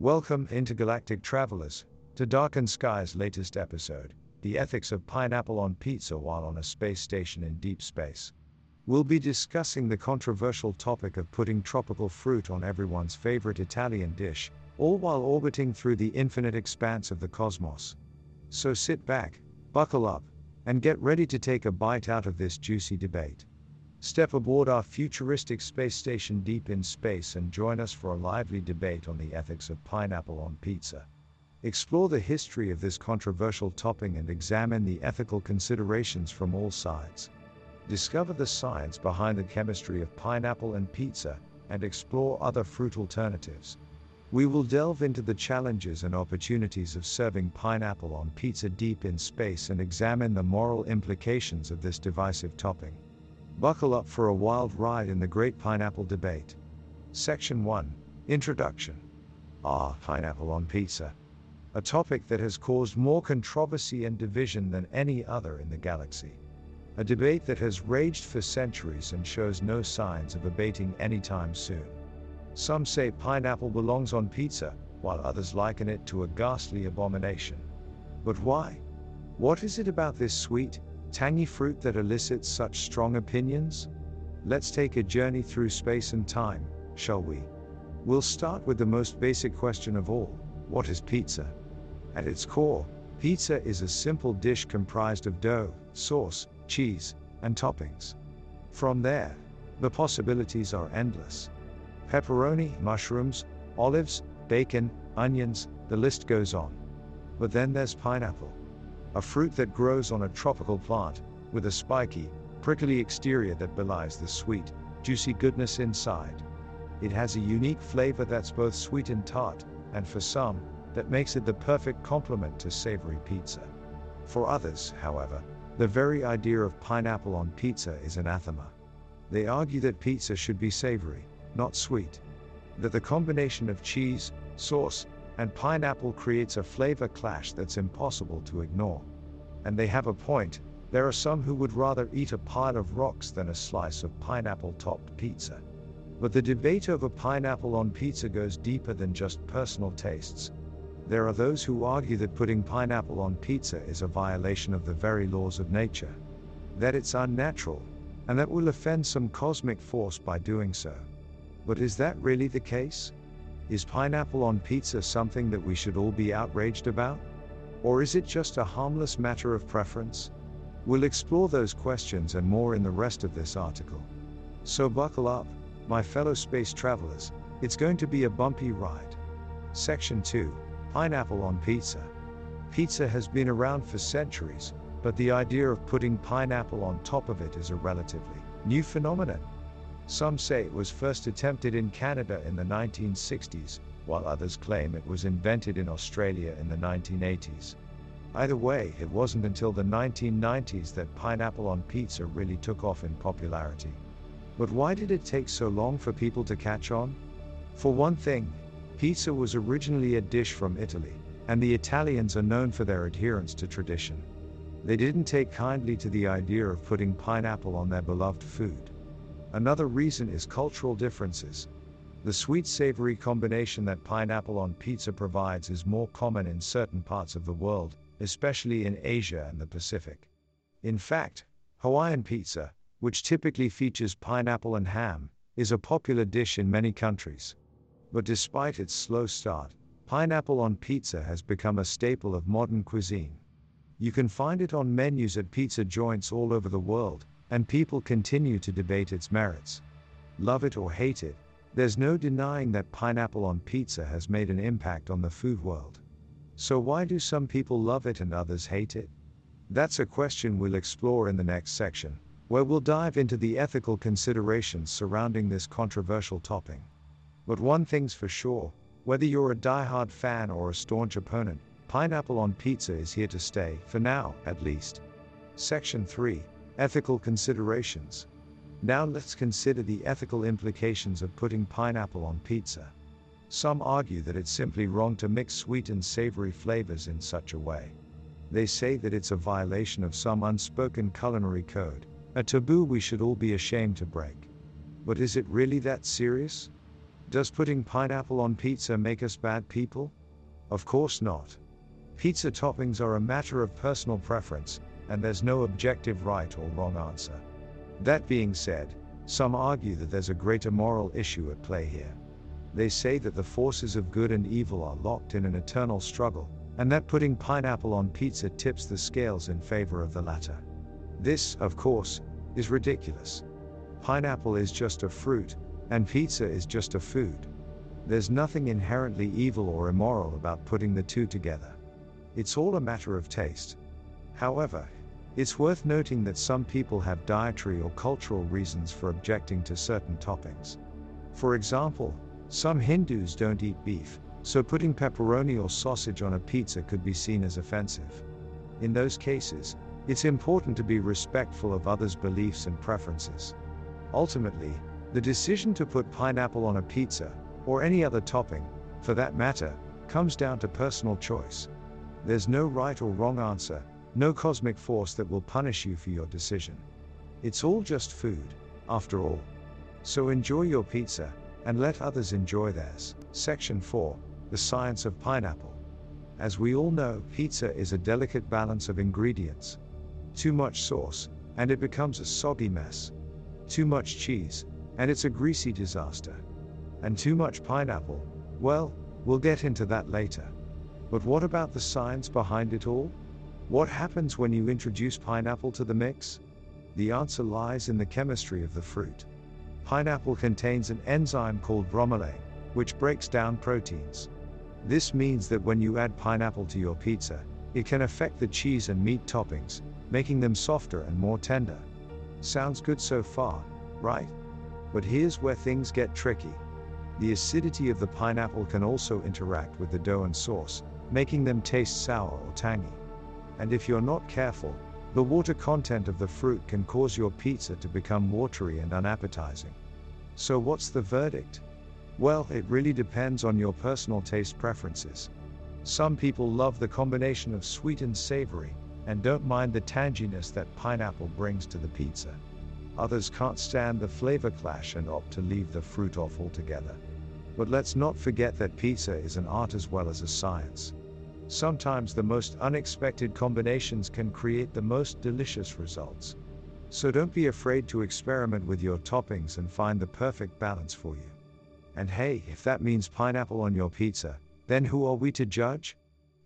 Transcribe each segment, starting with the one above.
Welcome, intergalactic travelers, to Darkened Sky's latest episode The Ethics of Pineapple on Pizza While on a Space Station in Deep Space. We'll be discussing the controversial topic of putting tropical fruit on everyone's favorite Italian dish, all while orbiting through the infinite expanse of the cosmos. So sit back, buckle up, and get ready to take a bite out of this juicy debate. Step aboard our futuristic space station deep in space and join us for a lively debate on the ethics of pineapple on pizza. Explore the history of this controversial topping and examine the ethical considerations from all sides. Discover the science behind the chemistry of pineapple and pizza, and explore other fruit alternatives. We will delve into the challenges and opportunities of serving pineapple on pizza deep in space and examine the moral implications of this divisive topping. Buckle up for a wild ride in the great pineapple debate. Section 1 Introduction Ah, pineapple on pizza. A topic that has caused more controversy and division than any other in the galaxy. A debate that has raged for centuries and shows no signs of abating anytime soon. Some say pineapple belongs on pizza, while others liken it to a ghastly abomination. But why? What is it about this sweet, tangy fruit that elicits such strong opinions? Let's take a journey through space and time, shall we? We'll start with the most basic question of all what is pizza? At its core, pizza is a simple dish comprised of dough, sauce, cheese, and toppings. From there, the possibilities are endless. Pepperoni, mushrooms, olives, bacon, onions, the list goes on. But then there's pineapple a fruit that grows on a tropical plant, with a spiky, prickly exterior that belies the sweet, juicy goodness inside. It has a unique flavor that's both sweet and tart, and for some, that makes it the perfect complement to savory pizza. For others, however, the very idea of pineapple on pizza is anathema. They argue that pizza should be savory, not sweet. That the combination of cheese, sauce, and pineapple creates a flavor clash that's impossible to ignore. And they have a point, there are some who would rather eat a pile of rocks than a slice of pineapple topped pizza. But the debate over pineapple on pizza goes deeper than just personal tastes. There are those who argue that putting pineapple on pizza is a violation of the very laws of nature. That it's unnatural, and that will offend some cosmic force by doing so. But is that really the case? Is pineapple on pizza something that we should all be outraged about? Or is it just a harmless matter of preference? We'll explore those questions and more in the rest of this article. So buckle up, my fellow space travelers, it's going to be a bumpy ride. Section 2 Pineapple on Pizza. Pizza has been around for centuries, but the idea of putting pineapple on top of it is a relatively new phenomenon. Some say it was first attempted in Canada in the 1960s, while others claim it was invented in Australia in the 1980s. Either way, it wasn't until the 1990s that pineapple on pizza really took off in popularity. But why did it take so long for people to catch on? For one thing, pizza was originally a dish from Italy, and the Italians are known for their adherence to tradition. They didn't take kindly to the idea of putting pineapple on their beloved food. Another reason is cultural differences. The sweet savory combination that pineapple on pizza provides is more common in certain parts of the world, especially in Asia and the Pacific. In fact, Hawaiian pizza, which typically features pineapple and ham, is a popular dish in many countries. But despite its slow start, pineapple on pizza has become a staple of modern cuisine. You can find it on menus at pizza joints all over the world, and people continue to debate its merits. Love it or hate it, there's no denying that pineapple on pizza has made an impact on the food world. So, why do some people love it and others hate it? That's a question we'll explore in the next section, where we'll dive into the ethical considerations surrounding this controversial topping. But one thing's for sure whether you're a die-hard fan or a staunch opponent, pineapple on pizza is here to stay, for now, at least. Section 3 Ethical considerations. Now let's consider the ethical implications of putting pineapple on pizza. Some argue that it's simply wrong to mix sweet and savory flavors in such a way. They say that it's a violation of some unspoken culinary code, a taboo we should all be ashamed to break. But is it really that serious? Does putting pineapple on pizza make us bad people? Of course not. Pizza toppings are a matter of personal preference, and there's no objective right or wrong answer. That being said, some argue that there's a greater moral issue at play here. They say that the forces of good and evil are locked in an eternal struggle, and that putting pineapple on pizza tips the scales in favor of the latter. This, of course, is ridiculous. Pineapple is just a fruit, and pizza is just a food. There's nothing inherently evil or immoral about putting the two together. It's all a matter of taste. However, it's worth noting that some people have dietary or cultural reasons for objecting to certain toppings. For example, some Hindus don't eat beef, so putting pepperoni or sausage on a pizza could be seen as offensive. In those cases, it's important to be respectful of others' beliefs and preferences. Ultimately, the decision to put pineapple on a pizza, or any other topping, for that matter, comes down to personal choice. There's no right or wrong answer, no cosmic force that will punish you for your decision. It's all just food, after all. So enjoy your pizza, and let others enjoy theirs. Section 4 The Science of Pineapple. As we all know, pizza is a delicate balance of ingredients. Too much sauce, and it becomes a soggy mess. Too much cheese, and it's a greasy disaster. And too much pineapple, well, we'll get into that later. But what about the science behind it all? What happens when you introduce pineapple to the mix? The answer lies in the chemistry of the fruit pineapple contains an enzyme called bromelain, which breaks down proteins. This means that when you add pineapple to your pizza, it can affect the cheese and meat toppings, making them softer and more tender. Sounds good so far, right? But here's where things get tricky. The acidity of the pineapple can also interact with the dough and sauce, making them taste sour or tangy. And if you're not careful, the water content of the fruit can cause your pizza to become watery and unappetizing. So, what's the verdict? Well, it really depends on your personal taste preferences. Some people love the combination of sweet and savory, and don't mind the tanginess that pineapple brings to the pizza. Others can't stand the flavor clash and opt to leave the fruit off altogether. But let's not forget that pizza is an art as well as a science. Sometimes the most unexpected combinations can create the most delicious results. So don't be afraid to experiment with your toppings and find the perfect balance for you. And hey, if that means pineapple on your pizza, then who are we to judge?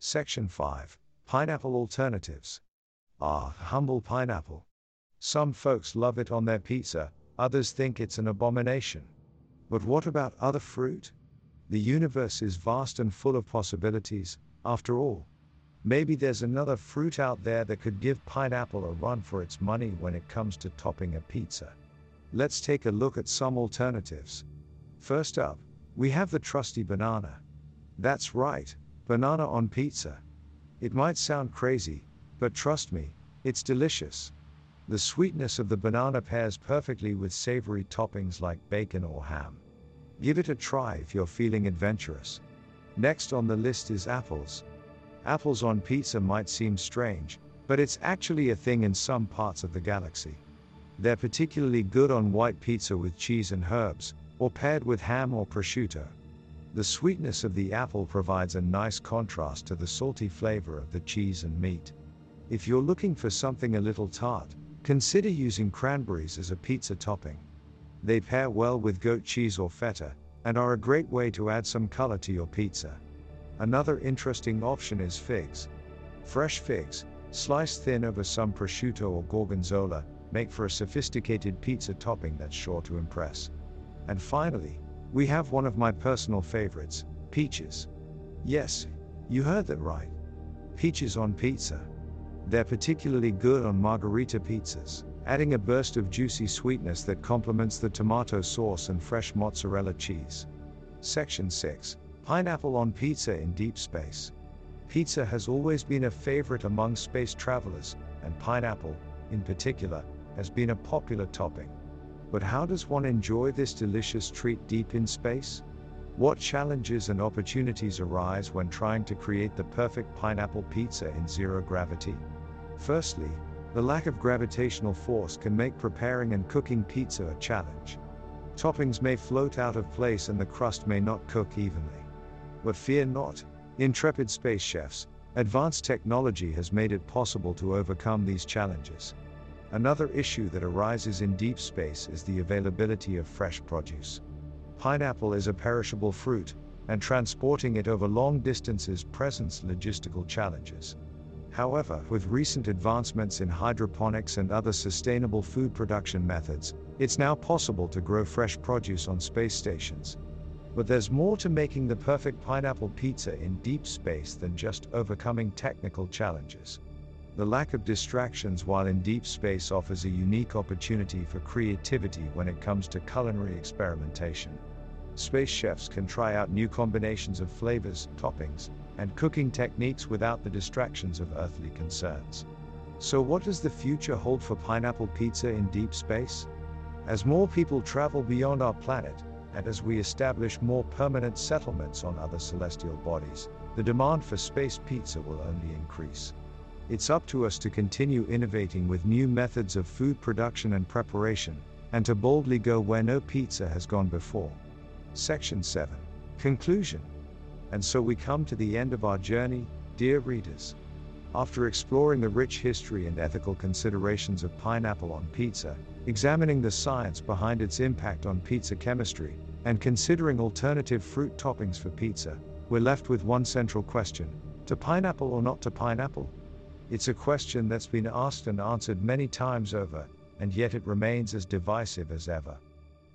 Section 5 Pineapple Alternatives. Ah, humble pineapple. Some folks love it on their pizza, others think it's an abomination. But what about other fruit? The universe is vast and full of possibilities, after all. Maybe there's another fruit out there that could give pineapple a run for its money when it comes to topping a pizza. Let's take a look at some alternatives. First up, we have the trusty banana. That's right, banana on pizza. It might sound crazy, but trust me, it's delicious. The sweetness of the banana pairs perfectly with savory toppings like bacon or ham. Give it a try if you're feeling adventurous. Next on the list is apples. Apples on pizza might seem strange, but it's actually a thing in some parts of the galaxy. They're particularly good on white pizza with cheese and herbs, or paired with ham or prosciutto. The sweetness of the apple provides a nice contrast to the salty flavor of the cheese and meat. If you're looking for something a little tart, consider using cranberries as a pizza topping. They pair well with goat cheese or feta, and are a great way to add some color to your pizza. Another interesting option is figs. Fresh figs, sliced thin over some prosciutto or gorgonzola, make for a sophisticated pizza topping that's sure to impress. And finally, we have one of my personal favorites peaches. Yes, you heard that right. Peaches on pizza. They're particularly good on margherita pizzas, adding a burst of juicy sweetness that complements the tomato sauce and fresh mozzarella cheese. Section 6 Pineapple on pizza in deep space. Pizza has always been a favorite among space travelers, and pineapple, in particular, has been a popular topping. But how does one enjoy this delicious treat deep in space? What challenges and opportunities arise when trying to create the perfect pineapple pizza in zero gravity? Firstly, the lack of gravitational force can make preparing and cooking pizza a challenge. Toppings may float out of place and the crust may not cook evenly. But fear not, intrepid space chefs, advanced technology has made it possible to overcome these challenges. Another issue that arises in deep space is the availability of fresh produce. Pineapple is a perishable fruit, and transporting it over long distances presents logistical challenges. However, with recent advancements in hydroponics and other sustainable food production methods, it's now possible to grow fresh produce on space stations. But there's more to making the perfect pineapple pizza in deep space than just overcoming technical challenges. The lack of distractions while in deep space offers a unique opportunity for creativity when it comes to culinary experimentation. Space chefs can try out new combinations of flavors, toppings, and cooking techniques without the distractions of earthly concerns. So, what does the future hold for pineapple pizza in deep space? As more people travel beyond our planet, and as we establish more permanent settlements on other celestial bodies, the demand for space pizza will only increase. It's up to us to continue innovating with new methods of food production and preparation, and to boldly go where no pizza has gone before. Section 7 Conclusion and so we come to the end of our journey, dear readers. After exploring the rich history and ethical considerations of pineapple on pizza, examining the science behind its impact on pizza chemistry, and considering alternative fruit toppings for pizza, we're left with one central question to pineapple or not to pineapple? It's a question that's been asked and answered many times over, and yet it remains as divisive as ever.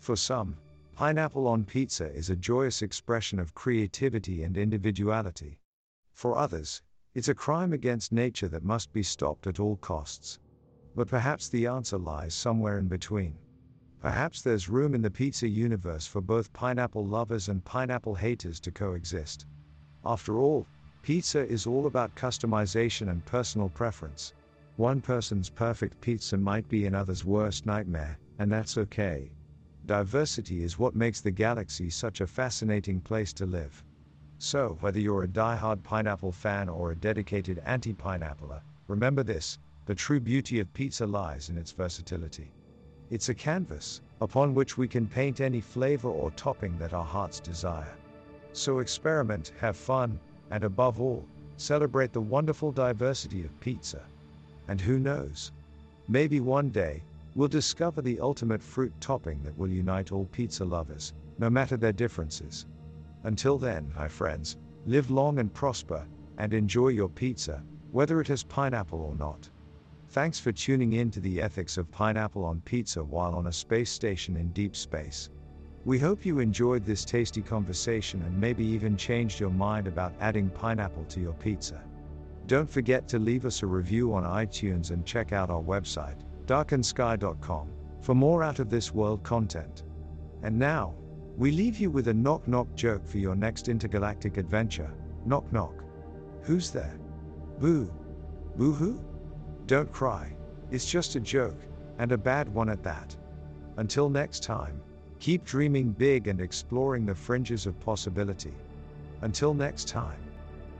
For some, Pineapple on pizza is a joyous expression of creativity and individuality. For others, it's a crime against nature that must be stopped at all costs. But perhaps the answer lies somewhere in between. Perhaps there's room in the pizza universe for both pineapple lovers and pineapple haters to coexist. After all, pizza is all about customization and personal preference. One person's perfect pizza might be another's worst nightmare, and that's okay. Diversity is what makes the galaxy such a fascinating place to live. So, whether you're a die-hard pineapple fan or a dedicated anti pineappler, remember this the true beauty of pizza lies in its versatility. It's a canvas upon which we can paint any flavor or topping that our hearts desire. So, experiment, have fun, and above all, celebrate the wonderful diversity of pizza. And who knows? Maybe one day, We'll discover the ultimate fruit topping that will unite all pizza lovers, no matter their differences. Until then, my friends, live long and prosper, and enjoy your pizza, whether it has pineapple or not. Thanks for tuning in to the ethics of pineapple on pizza while on a space station in deep space. We hope you enjoyed this tasty conversation and maybe even changed your mind about adding pineapple to your pizza. Don't forget to leave us a review on iTunes and check out our website darkensky.com, for more out of this world content. And now, we leave you with a knock knock joke for your next intergalactic adventure. Knock knock. Who's there? Boo. Boo hoo? Don't cry. It's just a joke, and a bad one at that. Until next time, keep dreaming big and exploring the fringes of possibility. Until next time.